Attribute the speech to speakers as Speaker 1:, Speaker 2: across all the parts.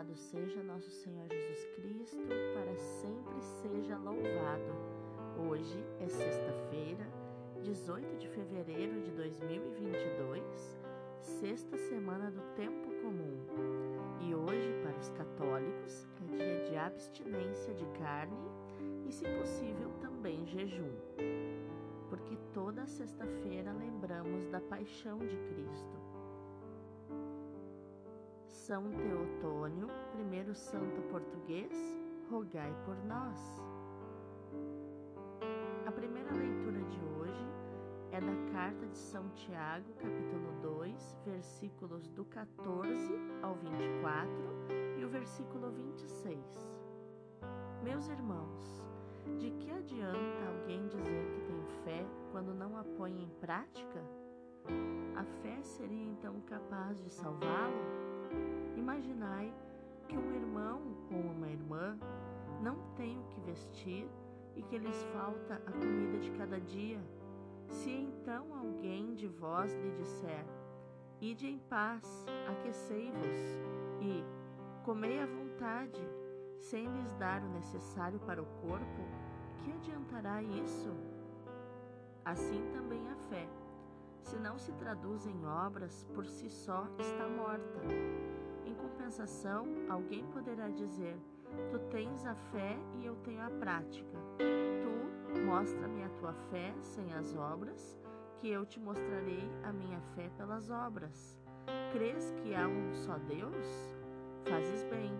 Speaker 1: Louvado seja nosso Senhor Jesus Cristo, para sempre seja louvado. Hoje é sexta-feira, 18 de fevereiro de 2022, sexta semana do tempo comum. E hoje, para os católicos, é dia de abstinência de carne e, se possível, também jejum. Porque toda sexta-feira lembramos da paixão de Cristo são Teotônio, primeiro santo português, rogai por nós. A primeira leitura de hoje é da carta de São Tiago, capítulo 2, versículos do 14 ao 24 e o versículo 26. Meus irmãos, de que adianta alguém dizer que tem fé quando não a põe em prática? A fé seria então capaz de salvá-lo? Imaginai que um irmão ou uma irmã não tem o que vestir e que lhes falta a comida de cada dia. Se então alguém de vós lhe disser: Ide em paz, aquecei-vos e comei à vontade, sem lhes dar o necessário para o corpo, que adiantará isso? Assim também a fé, se não se traduz em obras, por si só está morta compensação, alguém poderá dizer: Tu tens a fé e eu tenho a prática. Tu mostra-me a tua fé sem as obras, que eu te mostrarei a minha fé pelas obras. Crês que há um só Deus? Fazes bem,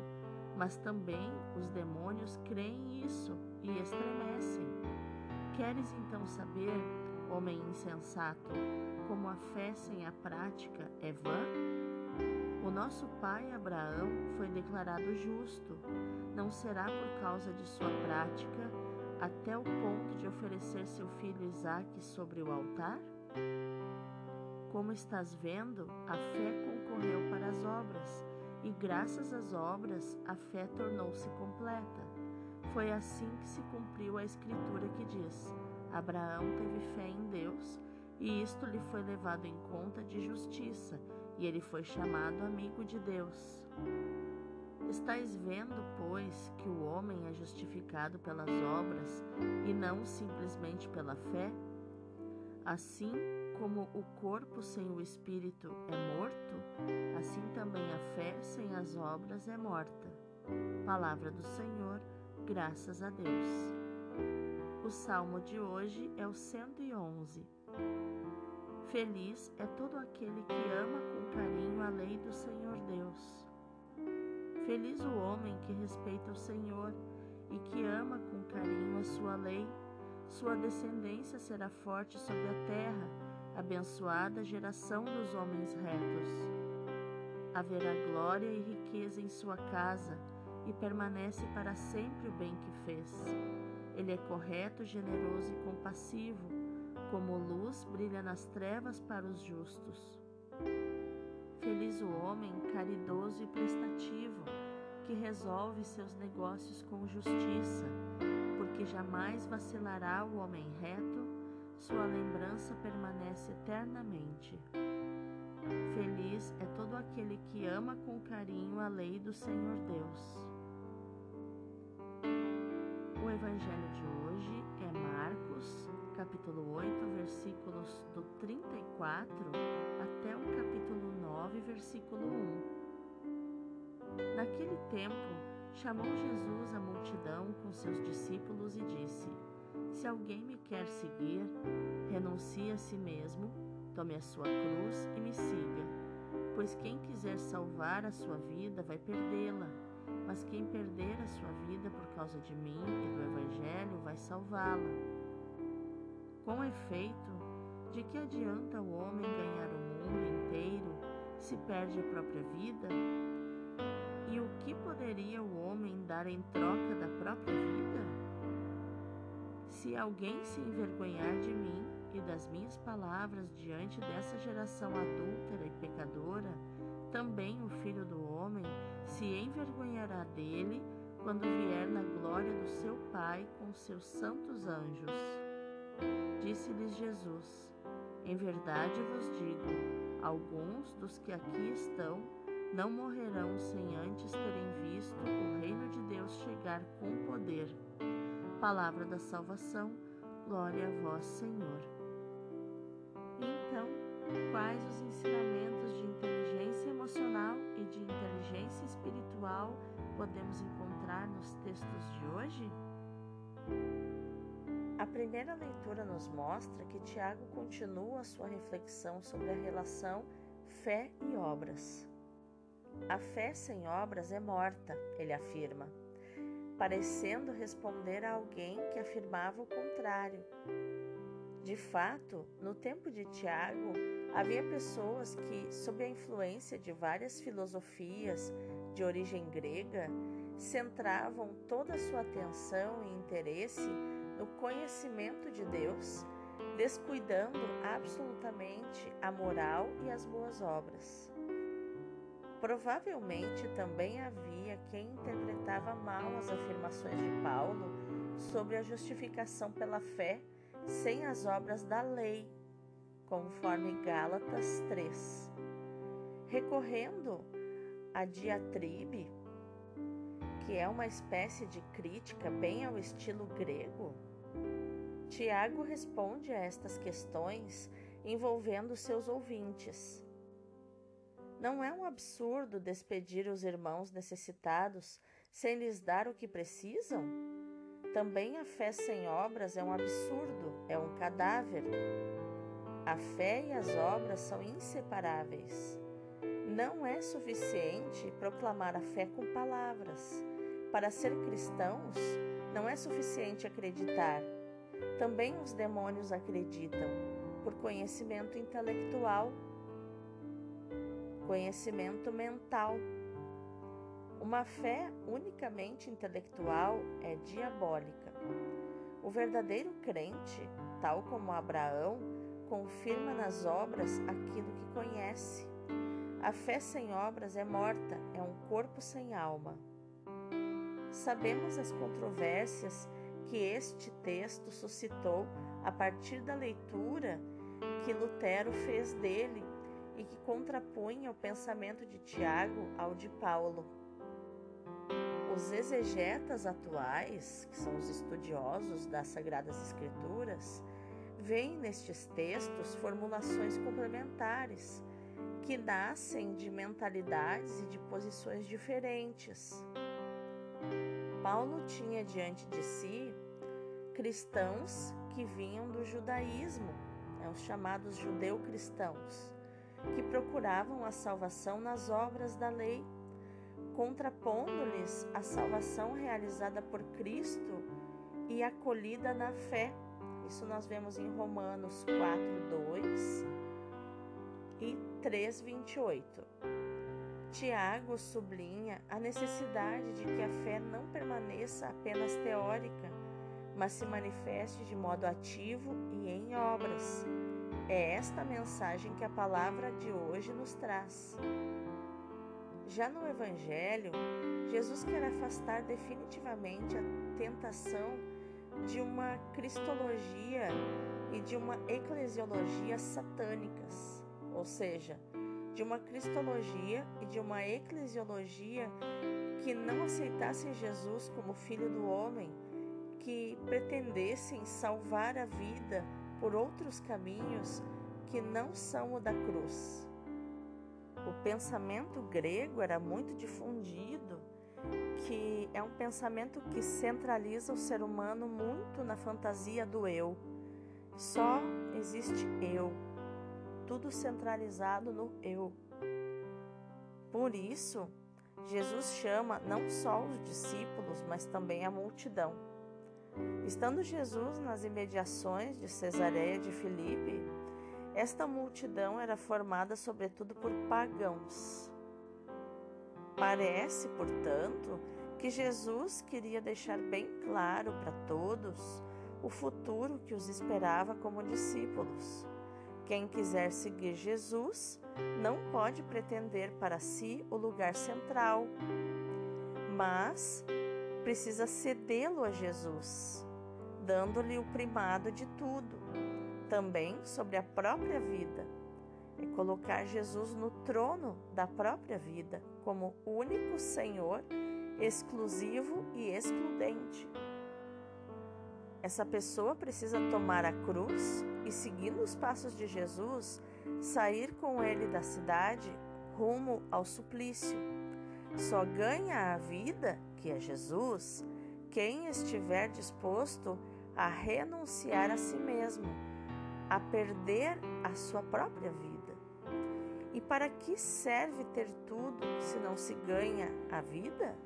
Speaker 1: mas também os demônios creem isso e estremecem. Queres então saber, homem insensato, como a fé sem a prática é vã? O nosso pai Abraão foi declarado justo. Não será por causa de sua prática até o ponto de oferecer seu filho Isaque sobre o altar? Como estás vendo, a fé concorreu para as obras, e graças às obras a fé tornou-se completa. Foi assim que se cumpriu a escritura que diz: Abraão teve fé em Deus, e isto lhe foi levado em conta de justiça e ele foi chamado amigo de Deus. Estais vendo, pois, que o homem é justificado pelas obras e não simplesmente pela fé? Assim como o corpo sem o espírito é morto, assim também a fé sem as obras é morta. Palavra do Senhor, graças a Deus. O salmo de hoje é o 111. Feliz é todo aquele que ama com carinho a lei do Senhor Deus. Feliz o homem que respeita o Senhor e que ama com carinho a sua lei. Sua descendência será forte sobre a terra, abençoada geração dos homens retos. Haverá glória e riqueza em sua casa, e permanece para sempre o bem que fez. Ele é correto, generoso e compassivo como luz brilha nas trevas para os justos. Feliz o homem caridoso e prestativo, que resolve seus negócios com justiça, porque jamais vacilará o homem reto, sua lembrança permanece eternamente. Feliz é todo aquele que ama com carinho a lei do Senhor Deus. O Evangelho de hoje capítulo 8, versículos do 34 até o capítulo 9, versículo 1. Naquele tempo, chamou Jesus a multidão com seus discípulos e disse: Se alguém me quer seguir, renuncie a si mesmo, tome a sua cruz e me siga. Pois quem quiser salvar a sua vida vai perdê-la, mas quem perder a sua vida por causa de mim e do Evangelho vai salvá-la. Com efeito, de que adianta o homem ganhar o mundo inteiro se perde a própria vida? E o que poderia o homem dar em troca da própria vida? Se alguém se envergonhar de mim e das minhas palavras diante dessa geração adúltera e pecadora, também o filho do homem se envergonhará dele quando vier na glória do seu Pai com seus santos anjos. Disse-lhes Jesus: Em verdade vos digo, alguns dos que aqui estão não morrerão sem antes terem visto o reino de Deus chegar com poder. Palavra da salvação, glória a vós, Senhor. Então, quais os ensinamentos de inteligência emocional e de inteligência espiritual podemos encontrar nos textos de hoje? A primeira leitura nos mostra que Tiago continua sua reflexão sobre a relação fé e obras. A fé sem obras é morta, ele afirma, parecendo responder a alguém que afirmava o contrário. De fato, no tempo de Tiago, havia pessoas que, sob a influência de várias filosofias de origem grega, centravam toda a sua atenção e interesse no conhecimento de Deus, descuidando absolutamente a moral e as boas obras. Provavelmente também havia quem interpretava mal as afirmações de Paulo sobre a justificação pela fé sem as obras da lei, conforme Gálatas 3. Recorrendo a diatribe, que é uma espécie de crítica bem ao estilo grego, Tiago responde a estas questões envolvendo seus ouvintes. Não é um absurdo despedir os irmãos necessitados sem lhes dar o que precisam? Também a fé sem obras é um absurdo, é um cadáver. A fé e as obras são inseparáveis. Não é suficiente proclamar a fé com palavras. Para ser cristãos, não é suficiente acreditar. Também os demônios acreditam, por conhecimento intelectual conhecimento mental. Uma fé unicamente intelectual é diabólica. O verdadeiro crente, tal como Abraão, confirma nas obras aquilo que conhece. A fé sem obras é morta, é um corpo sem alma. Sabemos as controvérsias que este texto suscitou a partir da leitura que Lutero fez dele e que contrapunha o pensamento de Tiago ao de Paulo. Os exegetas atuais, que são os estudiosos das Sagradas Escrituras, veem nestes textos formulações complementares que nascem de mentalidades e de posições diferentes. Paulo tinha diante de si cristãos que vinham do judaísmo, né, os chamados judeu-cristãos, que procuravam a salvação nas obras da lei, contrapondo-lhes a salvação realizada por Cristo e acolhida na fé. Isso nós vemos em Romanos 4, 2 e 3, 28. Tiago sublinha a necessidade de que a fé não permaneça apenas teórica, mas se manifeste de modo ativo e em obras é esta mensagem que a palavra de hoje nos traz. Já no Evangelho, Jesus quer afastar definitivamente a tentação de uma cristologia e de uma eclesiologia satânicas, ou seja, de uma cristologia e de uma eclesiologia que não aceitassem Jesus como Filho do Homem, que pretendessem salvar a vida por outros caminhos que não são o da cruz. O pensamento grego era muito difundido, que é um pensamento que centraliza o ser humano muito na fantasia do eu. Só existe eu, tudo centralizado no eu. Por isso, Jesus chama não só os discípulos, mas também a multidão. Estando Jesus nas imediações de Cesareia de Filipe, esta multidão era formada sobretudo por pagãos. Parece, portanto, que Jesus queria deixar bem claro para todos o futuro que os esperava como discípulos. Quem quiser seguir Jesus não pode pretender para si o lugar central, mas precisa cedê-lo a Jesus, dando-lhe o primado de tudo, também sobre a própria vida. é colocar Jesus no trono da própria vida, como único Senhor, exclusivo e excludente. Essa pessoa precisa tomar a cruz e, seguindo os passos de Jesus, sair com ele da cidade rumo ao suplício. Só ganha a vida, que é Jesus, quem estiver disposto a renunciar a si mesmo, a perder a sua própria vida. E para que serve ter tudo se não se ganha a vida?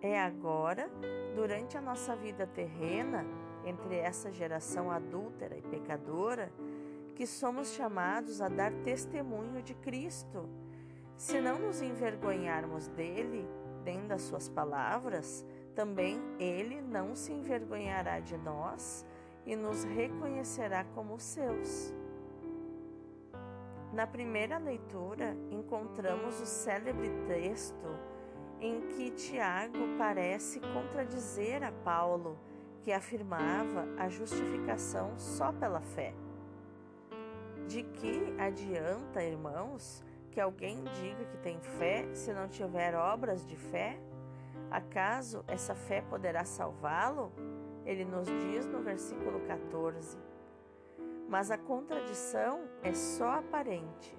Speaker 1: É agora, durante a nossa vida terrena, entre essa geração adúltera e pecadora, que somos chamados a dar testemunho de Cristo. Se não nos envergonharmos dele, nem das suas palavras, também ele não se envergonhará de nós e nos reconhecerá como seus. Na primeira leitura, encontramos o célebre texto em que Tiago parece contradizer a Paulo, que afirmava a justificação só pela fé. De que adianta, irmãos, que alguém diga que tem fé se não tiver obras de fé? Acaso essa fé poderá salvá-lo? Ele nos diz no versículo 14. Mas a contradição é só aparente.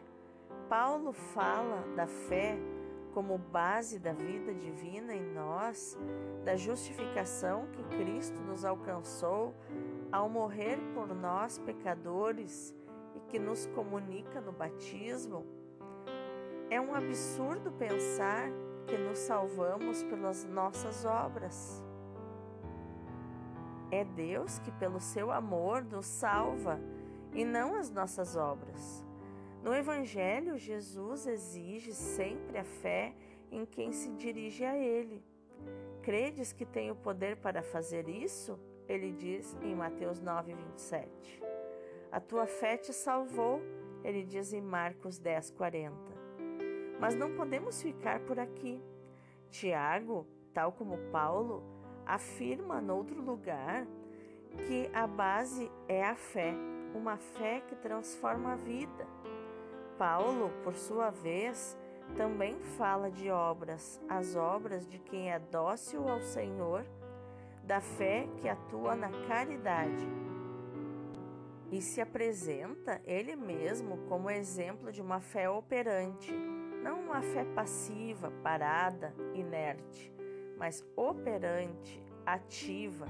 Speaker 1: Paulo fala da fé como base da vida divina em nós, da justificação que Cristo nos alcançou ao morrer por nós pecadores e que nos comunica no batismo. É um absurdo pensar que nos salvamos pelas nossas obras. É Deus que, pelo seu amor, nos salva e não as nossas obras. No Evangelho, Jesus exige sempre a fé em quem se dirige a Ele. Credes que tem o poder para fazer isso? Ele diz em Mateus 9, 27. A tua fé te salvou, ele diz em Marcos 10, 40. Mas não podemos ficar por aqui. Tiago, tal como Paulo, afirma noutro lugar que a base é a fé, uma fé que transforma a vida. Paulo, por sua vez, também fala de obras, as obras de quem é dócil ao Senhor, da fé que atua na caridade e se apresenta ele mesmo como exemplo de uma fé operante, não uma fé passiva, parada, inerte, mas operante, ativa.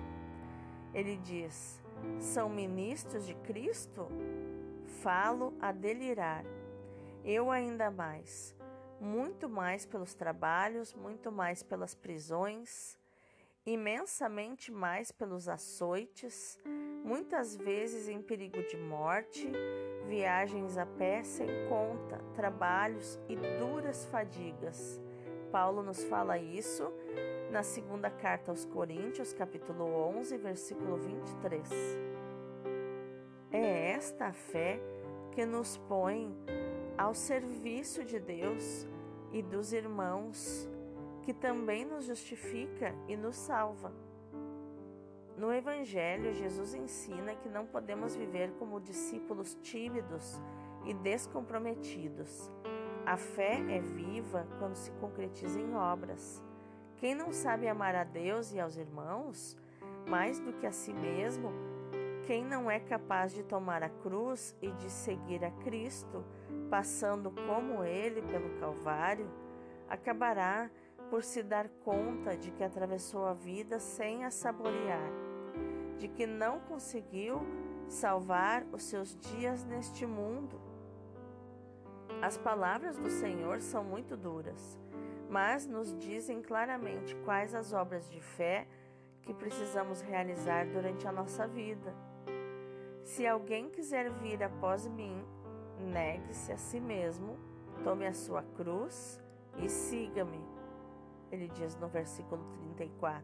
Speaker 1: Ele diz: são ministros de Cristo? Falo a delirar. Eu ainda mais, muito mais pelos trabalhos, muito mais pelas prisões, imensamente mais pelos açoites, muitas vezes em perigo de morte, viagens a pé sem conta, trabalhos e duras fadigas. Paulo nos fala isso na segunda carta aos Coríntios, capítulo 11, versículo 23. É esta a fé que nos põe ao serviço de Deus e dos irmãos que também nos justifica e nos salva. No Evangelho, Jesus ensina que não podemos viver como discípulos tímidos e descomprometidos. A fé é viva quando se concretiza em obras. Quem não sabe amar a Deus e aos irmãos, mais do que a si mesmo, quem não é capaz de tomar a cruz e de seguir a Cristo, passando como ele pelo Calvário, acabará por se dar conta de que atravessou a vida sem a saborear, de que não conseguiu salvar os seus dias neste mundo. As palavras do Senhor são muito duras, mas nos dizem claramente quais as obras de fé que precisamos realizar durante a nossa vida. Se alguém quiser vir após mim, negue-se a si mesmo, tome a sua cruz e siga-me ele diz no versículo 34.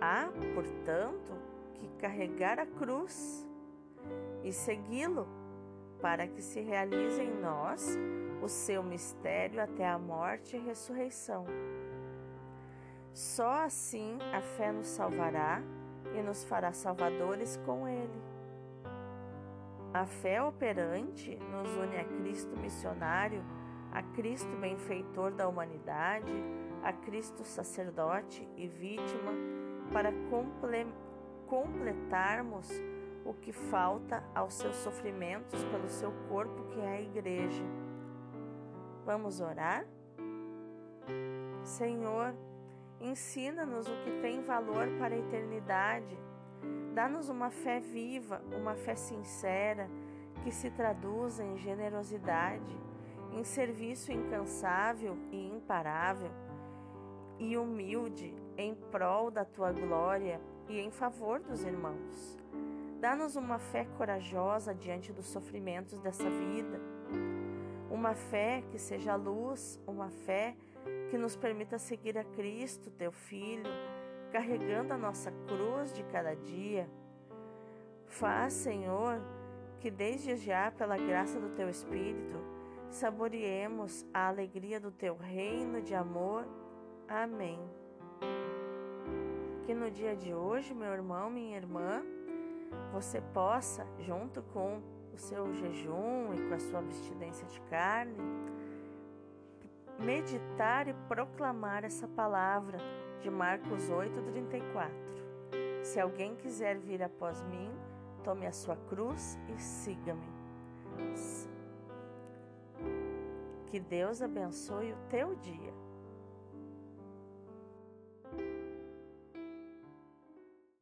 Speaker 1: Há, portanto, que carregar a cruz e segui-lo, para que se realize em nós o seu mistério até a morte e ressurreição. Só assim a fé nos salvará e nos fará salvadores com Ele. A fé operante nos une a Cristo missionário, a Cristo benfeitor da humanidade, a Cristo sacerdote e vítima, para comple completarmos o que falta aos seus sofrimentos pelo seu corpo, que é a Igreja. Vamos orar? Senhor, ensina-nos o que tem valor para a eternidade Dá-nos uma fé viva, uma fé sincera, que se traduza em generosidade, em serviço incansável e imparável, e humilde em prol da tua glória e em favor dos irmãos. Dá-nos uma fé corajosa diante dos sofrimentos dessa vida, uma fé que seja luz, uma fé que nos permita seguir a Cristo, teu Filho carregando a nossa cruz de cada dia. Faz, Senhor, que desde já, pela graça do Teu Espírito, saboreemos a alegria do Teu reino de amor. Amém. Que no dia de hoje, meu irmão, minha irmã, você possa, junto com o seu jejum e com a sua abstinência de carne, meditar e proclamar essa palavra de Marcos 8:34. Se alguém quiser vir após mim, tome a sua cruz e siga-me. Que Deus abençoe o teu dia.